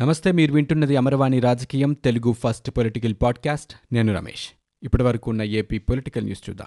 నమస్తే మీరు వింటున్నది అమరవాణి రాజకీయం తెలుగు ఫస్ట్ పొలిటికల్ పాడ్కాస్ట్. నేను రమేష్. ఇప్పటి వరకు ఉన్న ఏపీ పొలిటికల్ న్యూస్ చూద్దాం.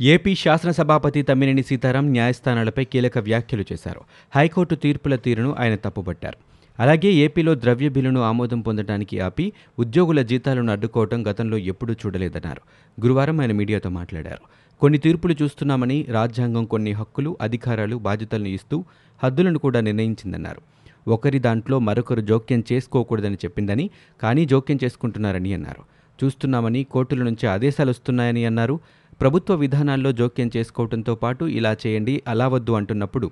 ఏపీ శాసనసభాపతి తమ్మినేని సీతారాం న్యాయస్థానాలపై కీలక వ్యాఖ్యలు చేశారు. హైకోర్టు తీర్పుల తీరును ఆయన తప్పుపట్టారు అలాగే ఏపీలో ద్రవ్య బిల్లును ఆమోదం పొందడానికి ఆపి ఉద్యోగుల జీతాలను అడ్డుకోవటం గతంలో ఎప్పుడూ చూడలేదన్నారు. గురువారం ఆయన మీడియాతో మాట్లాడారు. కొన్ని తీర్పులు చూస్తున్నామని రాజ్యాంగం కొన్ని హక్కులు అధికారాలు బాధ్యతలను ఇస్తూ హద్దులను కూడా నిర్ణయించిందన్నారు. ఒకరి దాంట్లో మరొకరు జోక్యం చేసుకోకూడదని చెప్పిందని కానీ జోక్యం చేసుకుంటున్నారని అన్నారు. చూస్తున్నామని కోర్టుల నుంచి ఆదేశాలు వస్తున్నాయని అన్నారు. ప్రభుత్వ విధానాల్లో జోక్యం చేసుకోవడంతో పాటు ఇలా చేయండి అలా వద్దు అంటున్నప్పుడు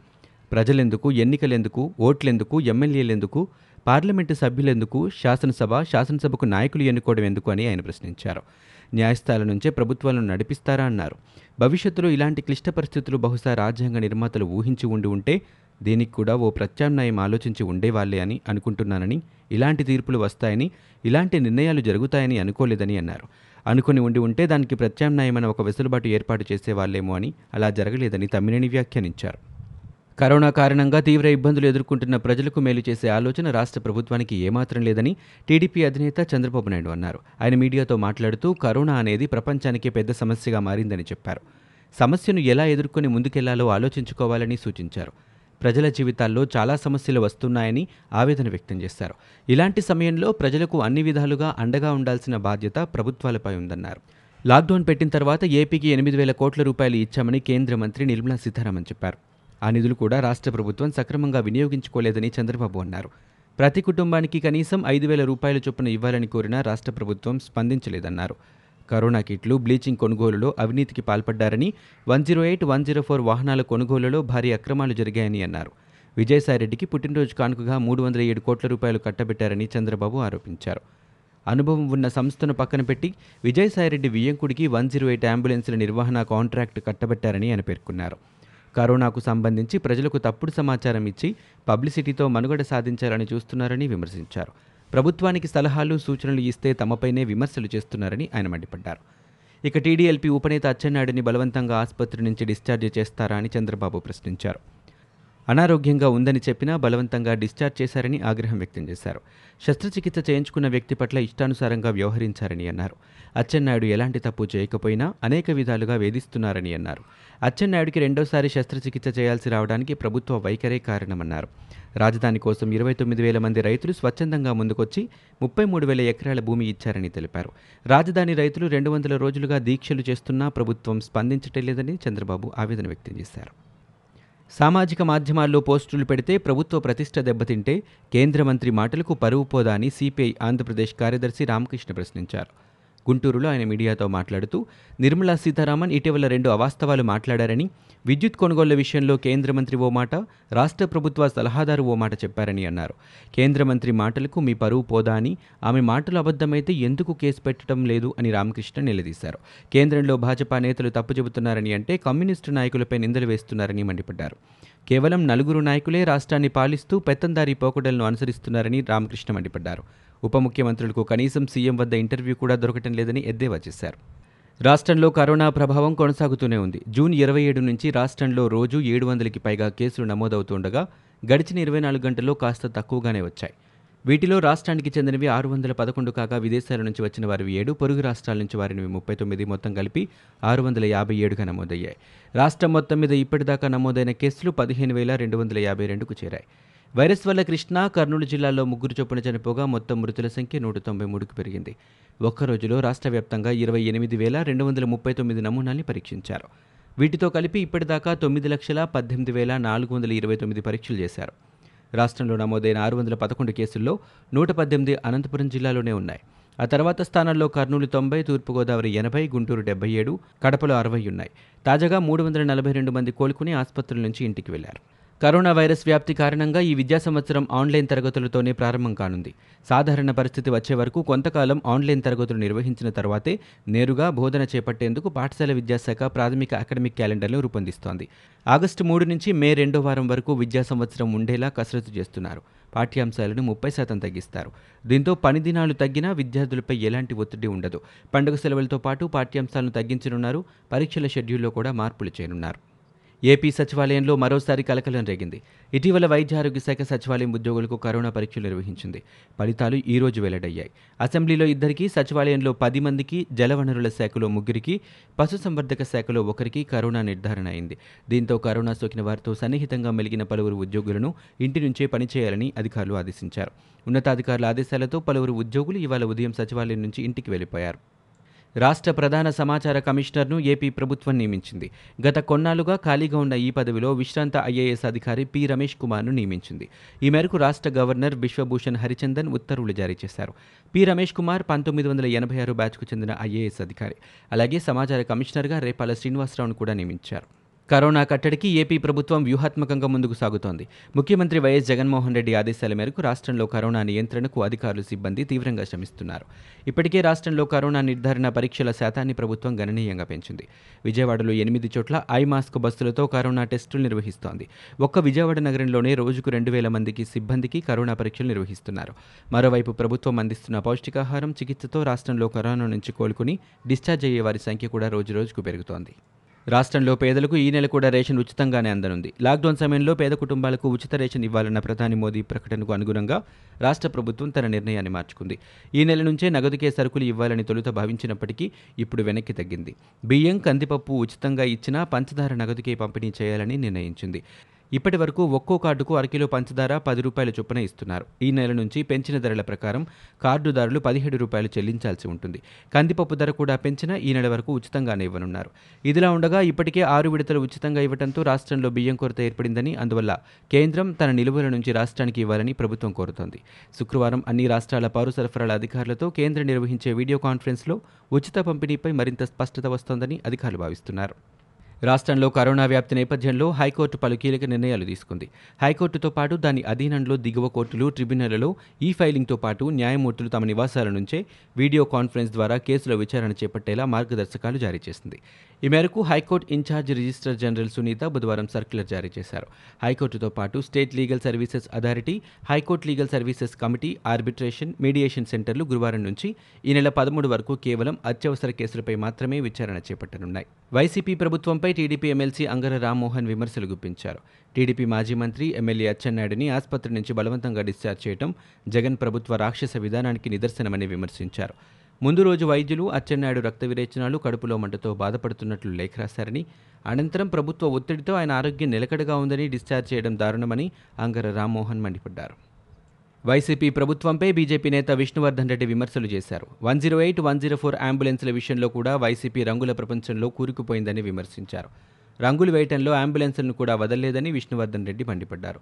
ప్రజలెందుకు ఎన్నికలెందుకు ఓట్లెందుకు ఎమ్మెల్యేలెందుకు పార్లమెంటు సభ్యులెందుకు శాసనసభ శాసనసభకు నాయకులు ఎన్నుకోవడం ఎందుకు అని ఆయన ప్రశ్నించారు. న్యాయస్థానాల నుంచే ప్రభుత్వాలను నడిపిస్తారా అన్నారు. భవిష్యత్తులో ఇలాంటి క్లిష్ట పరిస్థితులు బహుశా రాజ్యాంగ నిర్మాతలు ఊహించి ఉండి ఉంటే దీనికి కూడా ఓ ప్రత్యామ్నాయం ఆలోచించి ఉండేవాళ్ళే అని అనుకుంటున్నానని ఇలాంటి తీర్పులు వస్తాయని ఇలాంటి నిర్ణయాలు జరుగుతాయని అనుకోలేదని అన్నారు. అనుకుని ఉండి ఉంటే దానికి ప్రత్యామ్నాయమైన ఒక వెసులుబాటు ఏర్పాటు చేసేవాళ్ళేమో అని అలా జరగలేదని తమ్మినేని వ్యాఖ్యానించారు. కరోనా కారణంగా తీవ్ర ఇబ్బందులు ఎదుర్కొంటున్న ప్రజలకు మేలు చేసే ఆలోచన రాష్ట్ర ప్రభుత్వానికి ఏమాత్రం లేదని టీడీపీ అధినేత చంద్రబాబు నాయుడు అన్నారు. ఆయన మీడియాతో మాట్లాడుతూ కరోనా అనేది ప్రపంచానికే పెద్ద సమస్యగా మారిందని చెప్పారు. సమస్యను ఎలా ఎదుర్కొని ముందుకెళ్ళాలో ఆలోచించుకోవాలని సూచించారు. ప్రజల జీవితాల్లో చాలా సమస్యలు వస్తున్నాయని ఆవేదన వ్యక్తం చేశారు. ఇలాంటి సమయంలో ప్రజలకు అన్ని విధాలుగా అండగా ఉండాల్సిన బాధ్యత ప్రభుత్వాలపై ఉందన్నారు. లాక్డౌన్ పెట్టిన తర్వాత ఏపీకి ఎనిమిది వేల కోట్ల రూపాయలు ఇచ్చామని కేంద్ర మంత్రి నిర్మలా సీతారామన్ చెప్పారు. ఆ నిధులు కూడా రాష్ట్ర ప్రభుత్వం సక్రమంగా వినియోగించుకోలేదని చంద్రబాబు అన్నారు. ప్రతి కుటుంబానికి కనీసం ఐదు వేల రూపాయల చొప్పున ఇవ్వాలని కోరినా రాష్ట్ర ప్రభుత్వం స్పందించలేదన్నారు. కరోనా కిట్లు బ్లీచింగ్ కొనుగోలులో అవినీతికి పాల్పడ్డారని one zero eight one zero four వాహనాల కొనుగోలులో భారీ అక్రమాలు జరిగాయని అన్నారు. విజయసాయిరెడ్డికి పుట్టినరోజు కానుకగా మూడు వందల ఏడు కోట్ల రూపాయలు కట్టబెట్టారని చంద్రబాబు ఆరోపించారు. అనుభవం ఉన్న సంస్థను పక్కన పెట్టి విజయసాయిరెడ్డి వియ్యంకుడికి వన్ జీరో ఎయిట్ అంబులెన్సుల నిర్వహణ కాంట్రాక్ట్ కట్టబెట్టారని ఆయన పేర్కొన్నారు. కరోనాకు సంబంధించి ప్రజలకు తప్పుడు సమాచారం ఇచ్చి పబ్లిసిటీతో మనుగడ సాధించాలని చూస్తున్నారని విమర్శించారు. ప్రభుత్వానికి సలహాలు సూచనలు ఇస్తే తమపైనే విమర్శలు చేస్తున్నారని ఆయన మండిపడ్డారు. ఇక టీడీఎల్పీ ఉపనేత అచ్చెన్నాయుడిని బలవంతంగా ఆసుపత్రి నుంచి డిశ్చార్జ్ చేస్తారా అని చంద్రబాబు ప్రశ్నించారు. అనారోగ్యంగా ఉందని చెప్పినా బలవంతంగా డిశ్చార్జ్ చేశారని ఆగ్రహం వ్యక్తం చేశారు. శస్త్రచికిత్స చేయించుకున్న వ్యక్తి పట్ల ఇష్టానుసారంగా వ్యవహరించారని అన్నారు. అచ్చెన్నాయుడు ఎలాంటి తప్పు చేయకపోయినా అనేక విధాలుగా వేధిస్తున్నారని అన్నారు. అచ్చెన్నాయుడికి రెండోసారి శస్త్రచికిత్స చేయాల్సి రావడానికి ప్రభుత్వ వైఖరే కారణమన్నారు. రాజధాని కోసం ఇరవై తొమ్మిది వేల మంది రైతులు స్వచ్ఛందంగా ముందుకొచ్చి ముప్పై మూడు వేల ఎకరాల భూమి ఇచ్చారని తెలిపారు. రాజధాని రైతులు రెండు వందల రోజులుగా దీక్షలు చేస్తున్నా ప్రభుత్వం స్పందించటం లేదని చంద్రబాబు ఆవేదన వ్యక్తం చేశారు. సామాజిక మాధ్యమాల్లో పోస్టులు పెడితే ప్రభుత్వ ప్రతిష్ట దెబ్బతింటే కేంద్ర మంత్రి మాటలకు పరువు పోదా అని సిపిఐ ఆంధ్రప్రదేశ్ కార్యదర్శి రామకృష్ణ ప్రశ్నించారు. గుంటూరులో ఆయన మీడియాతో మాట్లాడుతూ నిర్మలా సీతారామన్ ఇటీవల రెండు అవాస్తవాలు మాట్లాడారని విద్యుత్ కొనుగోళ్ళ విషయంలో కేంద్ర మంత్రి ఓ మాట రాష్ట్ర ప్రభుత్వ సలహాదారు ఓ మాట చెప్పారని అన్నారు. కేంద్ర మంత్రి మాటలకు మీ పరువు పోదా అని ఆమె మాటలు అబద్ధమైతే ఎందుకు కేసు పెట్టడం లేదు అని రామకృష్ణ నిలదీశారు. కేంద్రంలో భాజపా నేతలు తప్పు చెబుతున్నారని అంటే కమ్యూనిస్టు నాయకులపై నిందలు వేస్తున్నారని మండిపడ్డారు. కేవలం నలుగురు నాయకులే రాష్ట్రాన్ని పాలిస్తూ పెత్తందారీ పోకడలను అనుసరిస్తున్నారని రామకృష్ణ మండిపడ్డారు. ఉప ముఖ్యమంత్రులకు కనీసం సీఎం వద్ద ఇంటర్వ్యూ కూడా దొరకటం లేదని ఎద్దేవా చేశారు. రాష్ట్రంలో కరోనా ప్రభావం కొనసాగుతూనే ఉంది. జూన్ ఇరవై ఏడు నుంచి రాష్ట్రంలో రోజు ఏడు వందలకి పైగా కేసులు నమోదవుతుండగా గడిచిన ఇరవై నాలుగు గంటల్లో కాస్త తక్కువగానే వచ్చాయి. వీటిలో రాష్ట్రానికి చెందినవి ఆరు వందల పదకొండు కాగా విదేశాల నుంచి వచ్చిన వారివి ఏడు పొరుగు రాష్ట్రాల నుంచి వారిని ముప్పై తొమ్మిది మొత్తం కలిపి ఆరు వందల యాభై ఏడుగా నమోదయ్యాయి. రాష్ట్రం మొత్తం మీద ఇప్పటిదాకా నమోదైన కేసులు పదిహేను వేల రెండు వందల యాభై రెండుకు చేరాయి. వైరస్ వల్ల కృష్ణా కర్నూలు జిల్లాల్లో ముగ్గురు చొప్పున చనిపోగా మొత్తం మృతుల సంఖ్య నూట తొంభై మూడుకు పెరిగింది. ఒక్కరోజులో రాష్ట్ర వ్యాప్తంగా ఇరవై ఎనిమిది వేల రెండు వందల ముప్పై తొమ్మిది నమూనాల్ని పరీక్షించారు. వీటితో కలిపి ఇప్పటిదాకా తొమ్మిది లక్షల పద్దెనిమిది వేల నాలుగు వందల ఇరవై తొమ్మిది పరీక్షలు చేశారు. రాష్ట్రంలో నమోదైన ఆరు వందల పదకొండు కేసుల్లో నూట పద్దెనిమిది అనంతపురం జిల్లాలోనే ఉన్నాయి. ఆ తర్వాత స్థానాల్లో కర్నూలు తొంభై తూర్పుగోదావరి ఎనభై గుంటూరు డెబ్బై ఏడు కడపలో అరవై ఉన్నాయి. తాజాగా మూడు వందల నలభై రెండు మంది కోలుకుని ఆసుపత్రుల నుంచి ఇంటికి వెళ్ళారు. కరోనా వైరస్ వ్యాప్తి కారణంగా ఈ విద్యా సంవత్సరం ఆన్లైన్ తరగతులతోనే ప్రారంభం కానుంది. సాధారణ పరిస్థితి వచ్చే వరకు కొంతకాలం ఆన్లైన్ తరగతులు నిర్వహించిన తర్వాతే నేరుగా బోధన చేపట్టేందుకు పాఠశాల విద్యాశాఖ ప్రాథమిక అకాడమిక్ క్యాలెండర్ను రూపొందిస్తోంది. ఆగస్టు మూడు నుంచి మే రెండో వారం వరకు విద్యా సంవత్సరం ఉండేలా కసరత్తు చేస్తున్నారు. పాఠ్యాంశాలను ముప్పై శాతం తగ్గిస్తారు. దీంతో పని దినాలు తగ్గినా విద్యార్థులపై ఎలాంటి ఒత్తిడి ఉండదు. పండుగ సెలవులతో పాటు పాఠ్యాంశాలను తగ్గించనున్నారు. పరీక్షల షెడ్యూల్లో కూడా మార్పులు చేయనున్నారు. ఏపీ సచివాలయంలో మరోసారి కలకలం రేగింది. ఇటీవల వైద్య ఆరోగ్య శాఖ సచివాలయం ఉద్యోగులకు కరోనా పరీక్షలు నిర్వహించింది. ఫలితాలు ఈ రోజు వెల్లడయ్యాయి. అసెంబ్లీలో ఇద్దరికి సచివాలయంలో పది మందికి జలవనరుల శాఖలో ముగ్గురికి పశుసంవర్ధక శాఖలో ఒకరికి కరోనా నిర్ధారణ అయింది. దీంతో కరోనా సోకిన వారితో సన్నిహితంగా మెలిగిన పలువురు ఉద్యోగులను ఇంటి నుంచే పనిచేయాలని అధికారులు ఆదేశించారు. ఉన్నతాధికారుల ఆదేశాలతో పలువురు ఉద్యోగులు ఇవాళ ఉదయం సచివాలయం నుంచి ఇంటికి వెళ్ళిపోయారు రాష్ట్ర ప్రధాన సమాచార కమిషనర్ను ఏపీ ప్రభుత్వం నియమించింది. గత కొన్నాళ్ళుగా ఖాళీగా ఉన్న ఈ పదవిలో విశ్రాంత ఐఏఎస్ అధికారి పి రమేష్ కుమార్ను నియమించింది. ఈ మేరకు రాష్ట్ర గవర్నర్ విశ్వభూషణ్ హరిచందన్ ఉత్తర్వులు జారీ చేశారు. పి రమేష్ కుమార్ పంతొమ్మిది వందల ఎనభై ఆరు బ్యాచ్కు చెందిన ఐఏఎస్ అధికారి. అలాగే సమాచార కమిషనర్గా రేపాల శ్రీనివాసరావును కూడా నియమించారు. కరోనా కట్టడికి ఏపీ ప్రభుత్వం వ్యూహాత్మకంగా ముందుకు సాగుతోంది. ముఖ్యమంత్రి వైఎస్ జగన్మోహన్ రెడ్డి ఆదేశాల మేరకు రాష్ట్రంలో కరోనా నియంత్రణకు అధికారులు సిబ్బంది తీవ్రంగా శ్రమిస్తున్నారు. ఇప్పటికే రాష్ట్రంలో కరోనా నిర్ధారణ పరీక్షల శాతాన్ని ప్రభుత్వం గణనీయంగా పెంచింది. విజయవాడలో ఎనిమిది చోట్ల ఐ మాస్క్ బస్సులతో కరోనా టెస్టులు నిర్వహిస్తోంది. ఒక్క విజయవాడ నగరంలోనే రోజుకు రెండు వేల మందికి సిబ్బందికి కరోనా పరీక్షలు నిర్వహిస్తున్నారు. మరోవైపు ప్రభుత్వం అందిస్తున్న పౌష్టికాహారం చికిత్సతో రాష్ట్రంలో కరోనా నుంచి కోలుకుని డిశ్చార్జ్ అయ్యే వారి సంఖ్య కూడా రోజురోజుకు పెరుగుతోంది. రాష్ట్రంలో పేదలకు ఈ నెల కూడా రేషన్ ఉచితంగానే అందనుంది. లాక్డౌన్ సమయంలో పేద కుటుంబాలకు ఉచిత రేషన్ ఇవ్వాలన్న ప్రధాని మోదీ ప్రకటనకు అనుగుణంగా రాష్ట్ర ప్రభుత్వం తన నిర్ణయాన్ని మార్చుకుంది. ఈ నెల నుంచే నగదుకే సరుకులు ఇవ్వాలని తొలుత భావించినప్పటికీ ఇప్పుడు వెనక్కి తగ్గింది. బియ్యం కందిపప్పు ఉచితంగా ఇచ్చినా పంచదార నగదుకే పంపిణీ చేయాలని నిర్ణయించింది. ఇప్పటి వరకు ఒక్కో కార్డుకు అరకిలో పంచదార పది రూపాయల చొప్పున ఇస్తున్నారు. ఈ నెల నుంచి పెంచిన ధరల ప్రకారం కార్డుదారులు పదిహేడు రూపాయలు చెల్లించాల్సి ఉంటుంది. కందిపప్పు ధర కూడా పెంచినా ఈ నెల వరకు ఉచితంగానే ఇవ్వనున్నారు. ఇదిలా ఉండగా ఇప్పటికే ఆరు విడతలు ఉచితంగా ఇవ్వడంతో రాష్ట్రంలో బియ్యం కొరత ఏర్పడిందని అందువల్ల కేంద్రం తన నిలువల నుంచి రాష్ట్రానికి ఇవ్వాలని ప్రభుత్వం కోరుతోంది. శుక్రవారం అన్ని రాష్ట్రాల పౌర సరఫరాల అధికారులతో కేంద్రం నిర్వహించే వీడియో కాన్ఫరెన్స్లో ఉచిత పంపిణీపై మరింత స్పష్టత వస్తోందని అధికారులు భావిస్తున్నారు. రాష్ట్రంలో కరోనా వ్యాప్తి నేపథ్యంలో హైకోర్టు పలు కీలక నిర్ణయాలు తీసుకుంది. హైకోర్టుతో పాటు దాని అధీనంలో దిగువ కోర్టులు ట్రిబ్యునళ్ళలో ఈ ఫైలింగ్తో పాటు న్యాయమూర్తులు తమ నివాసాల నుంచే వీడియో కాన్ఫరెన్స్ ద్వారా కేసుల విచారణ చేపట్టేలా మార్గదర్శకాలు జారీ చేసింది. ఈ మేరకు high court in-charge register general Sunitha బుధవారం సర్క్యులర్ జారీ చేశారు. హైకోర్టుతో పాటు state legal services authority high court legal services committee arbitration mediation సెంటర్లు గురువారం నుంచి ఈ నెల పదమూడు వరకు కేవలం అత్యవసర కేసులపై మాత్రమే విచారణ చేపట్టనున్నాయి. వైసీపీ ప్రభుత్వంపై టీడీపీ ఎమ్మెల్సీ అంగర రామ్మోహన్ విమర్శలు గుప్పించారు. టీడీపీ మాజీ మంత్రి ఎమ్మెల్యే అచ్చెన్నాయుడిని ఆసుపత్రి నుంచి బలవంతంగా డిశ్చార్జ్ చేయడం జగన్ ప్రభుత్వ రాక్షస విధానానికి నిదర్శనమని విమర్శించారు. ముందు రోజు వైద్యులు అచ్చెన్నాయుడు రక్త విరేచనాలు కడుపులో మంటతో బాధపడుతున్నట్లు లేఖ రాశారని అనంతరం ప్రభుత్వ ఒత్తిడితో ఆయన ఆరోగ్యం నిలకడగా ఉందని డిశ్చార్జ్ చేయడం దారుణమని అంగర రామ్మోహన్ మండిపడ్డారు. వైసీపీ ప్రభుత్వంపై బీజేపీ నేత విష్ణువర్ధన్ రెడ్డి విమర్శలు చేశారు. One zero eight one zero four అంబులెన్స్ల విషయంలో కూడా వైసీపీ రంగుల ప్రపంచంలో కూరుకుపోయిందని విమర్శించారు. రంగులు వేయటంలో అంబులెన్స్లను కూడా వదలలేదని విష్ణువర్ధన్ రెడ్డి మండిపడ్డారు.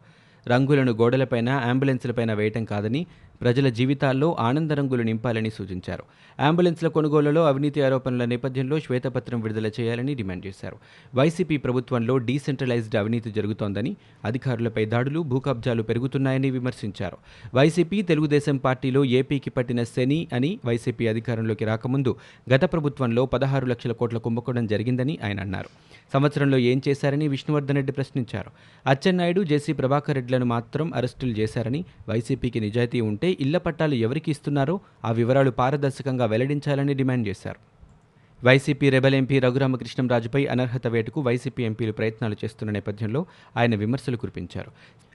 రంగులను గోడలపైన అంబులెన్స్లపైన వేయటం కాదని ప్రజల జీవితాల్లో ఆనంద రంగులు నింపాలని సూచించారు. అంబులెన్స్ల కొనుగోలులో అవినీతి ఆరోపణల నేపథ్యంలో శ్వేతపత్రం విడుదల చేయాలని డిమాండ్ చేశారు. వైసీపీ ప్రభుత్వంలో డీసెంట్రలైజ్డ్ అవినీతి జరుగుతోందని అధికారులపై దాడులు భూకబ్జాలు పెరుగుతున్నాయని విమర్శించారు. వైసీపీ తెలుగుదేశం పార్టీలో ఏపీకి పట్టిన శని అని వైసీపీ అధికారంలోకి రాకముందు గత ప్రభుత్వంలో పదహారు లక్షల కోట్ల కుంభకోణం జరిగిందని ఆయన అన్నారు. సంవత్సరంలో ఏం చేశారని విష్ణువర్ధన్ రెడ్డి ప్రశ్నించారు. అచ్చెన్నాయుడు జేసీ ప్రభాకర్ రెడ్లను మాత్రం అరెస్టులు చేశారని వైసీపీకి నిజాయితీ ఉంటే ఇళ్ళ పట్టాలు ఎవరికి ఇస్తున్నారో ఆ వివరాలు పారదర్శకంగా వెల్లడించాలని డిమాండ్ చేశారు. వైసీపీ రెబల్ ఎంపీ రఘురామకృష్ణంరాజుపై అనర్హత వేటుకు వైసీపీ ఎంపీలు ప్రయత్నాలు చేస్తున్న నేపథ్యంలో ఆయన విమర్శలు కురిపించారు.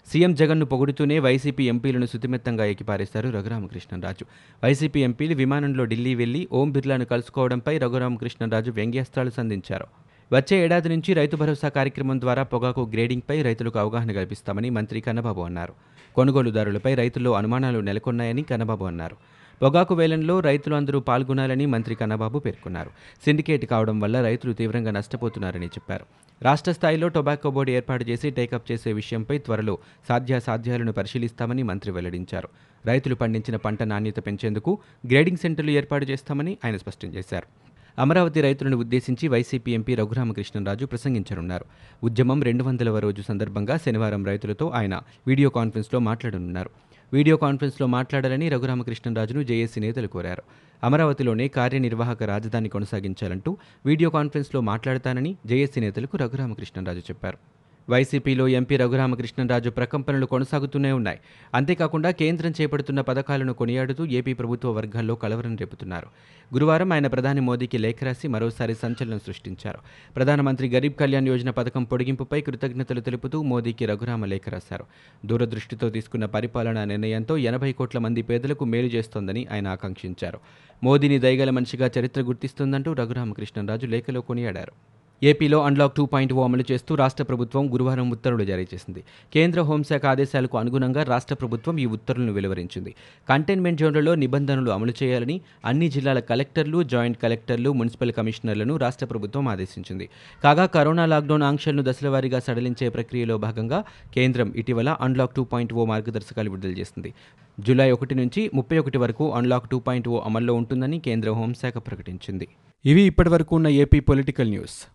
సీఎం జగన్ను పొగుడుతూనే వైసీపీ ఎంపీలను సుతిమెత్తంగా ఎక్కిపారేశారు రఘురామకృష్ణంరాజు. వైసీపీ ఎంపీలు విమానంలో ఢిల్లీ వెళ్ళి ఓం బిర్లాను కలుసుకోవడంపై రఘురామకృష్ణంరాజు వ్యంగ్యాస్త్రాలు సంధించారు. వచ్చే ఏడాది నుంచి రైతు భరోసా కార్యక్రమం ద్వారా పొగాకు గ్రేడింగ్పై రైతులకు అవగాహన కల్పిస్తామని మంత్రి కన్నబాబు అన్నారు. కొనుగోలుదారులపై రైతుల్లో అనుమానాలు నెలకొన్నాయని కన్నబాబు అన్నారు. పొగాకు వేలంలో రైతులు అందరూ పాల్గొనాలని మంత్రి కన్నబాబు పేర్కొన్నారు. సిండికేట్ కావడం వల్ల రైతులు తీవ్రంగా నష్టపోతున్నారని చెప్పారు. రాష్ట్ర స్థాయిలో టొబాకో బోర్డు ఏర్పాటు చేసి టేకప్ చేసే విషయంపై త్వరలో సాధ్యాసాధ్యాలను పరిశీలిస్తామని మంత్రి వెల్లడించారు. రైతులు పండించిన పంట నాణ్యత పెంచేందుకు గ్రేడింగ్ సెంటర్లు ఏర్పాటు చేస్తామని ఆయన స్పష్టం చేశారు. అమరావతి రైతులను ఉద్దేశించి వైసీపీ ఎంపీ రఘురామకృష్ణరాజు ప్రసంగించనున్నారు. ఉద్యమం రెండు వందలవ రోజు సందర్భంగా శనివారం రైతులతో ఆయన వీడియో కాన్ఫరెన్స్లో మాట్లాడనున్నారు. వీడియో కాన్ఫరెన్స్లో మాట్లాడాలని రఘురామకృష్ణరాజును జేఏసీ నేతలు కోరారు. అమరావతిలోనే కార్యనిర్వాహక రాజధాని కొనసాగించాలంటూ వీడియో కాన్ఫరెన్స్లో మాట్లాడతానని జేఏసీ నేతలకు రఘురామకృష్ణరాజు చెప్పారు. వైసీపీలో ఎంపీ రఘురామకృష్ణరాజు ప్రకంపనలు కొనసాగుతూనే ఉన్నాయి. అంతేకాకుండా కేంద్రం చేపడుతున్న పథకాలను కొనియాడుతూ ఏపీ ప్రభుత్వ వర్గాల్లో కలవరం రేపుతున్నారు. గురువారం ఆయన ప్రధాని మోదీకి లేఖ రాసి మరోసారి సంచలనం సృష్టించారు. ప్రధానమంత్రి గరీబ్ కళ్యాణ్ యోజన పథకం పొడిగింపుపై కృతజ్ఞతలు తెలుపుతూ మోదీకి రఘురామ లేఖ రాశారు. దూరదృష్టితో తీసుకున్న పరిపాలనా నిర్ణయంతో ఎనభై కోట్ల మంది పేదలకు మేలు చేస్తోందని ఆయన ఆకాంక్షించారు. మోదీని దయగల మనిషిగా చరిత్ర గుర్తిస్తుందంటూ రఘురామకృష్ణరాజు లేఖలో కొనియాడారు. ఏపీలో అన్లాక్ టూ పాయింట్ ఓ అమలు చేస్తూ రాష్ట్ర ప్రభుత్వం గురువారం ఉత్తర్వులు జారీ చేసింది. కేంద్ర హోంశాఖ ఆదేశాలకు అనుగుణంగా రాష్ట్ర ప్రభుత్వం ఈ ఉత్తర్వులను వెలువరించింది. కంటైన్మెంట్ జోన్లలో నిబంధనలు అమలు చేయాలని అన్ని జిల్లాల కలెక్టర్లు జాయింట్ కలెక్టర్లు మున్సిపల్ కమిషనర్లను రాష్ట్ర ప్రభుత్వం ఆదేశించింది. కాగా కరోనా లాక్డౌన్ ఆంక్షలను దశలవారీగా సడలించే ప్రక్రియలో భాగంగా కేంద్రం ఇటీవల అన్లాక్ టూ పాయింట్ ఓ మార్గదర్శకాలు విడుదల చేసింది. జూలై ఒకటి నుంచి ముప్పై ఒకటి వరకు అన్లాక్ టూ పాయింట్ ఓ అమల్లో ఉంటుందని కేంద్ర హోంశాఖ ప్రకటించింది. ఇవి ఇప్పటివరకు ఉన్న ఏపీ పొలిటికల్ న్యూస్.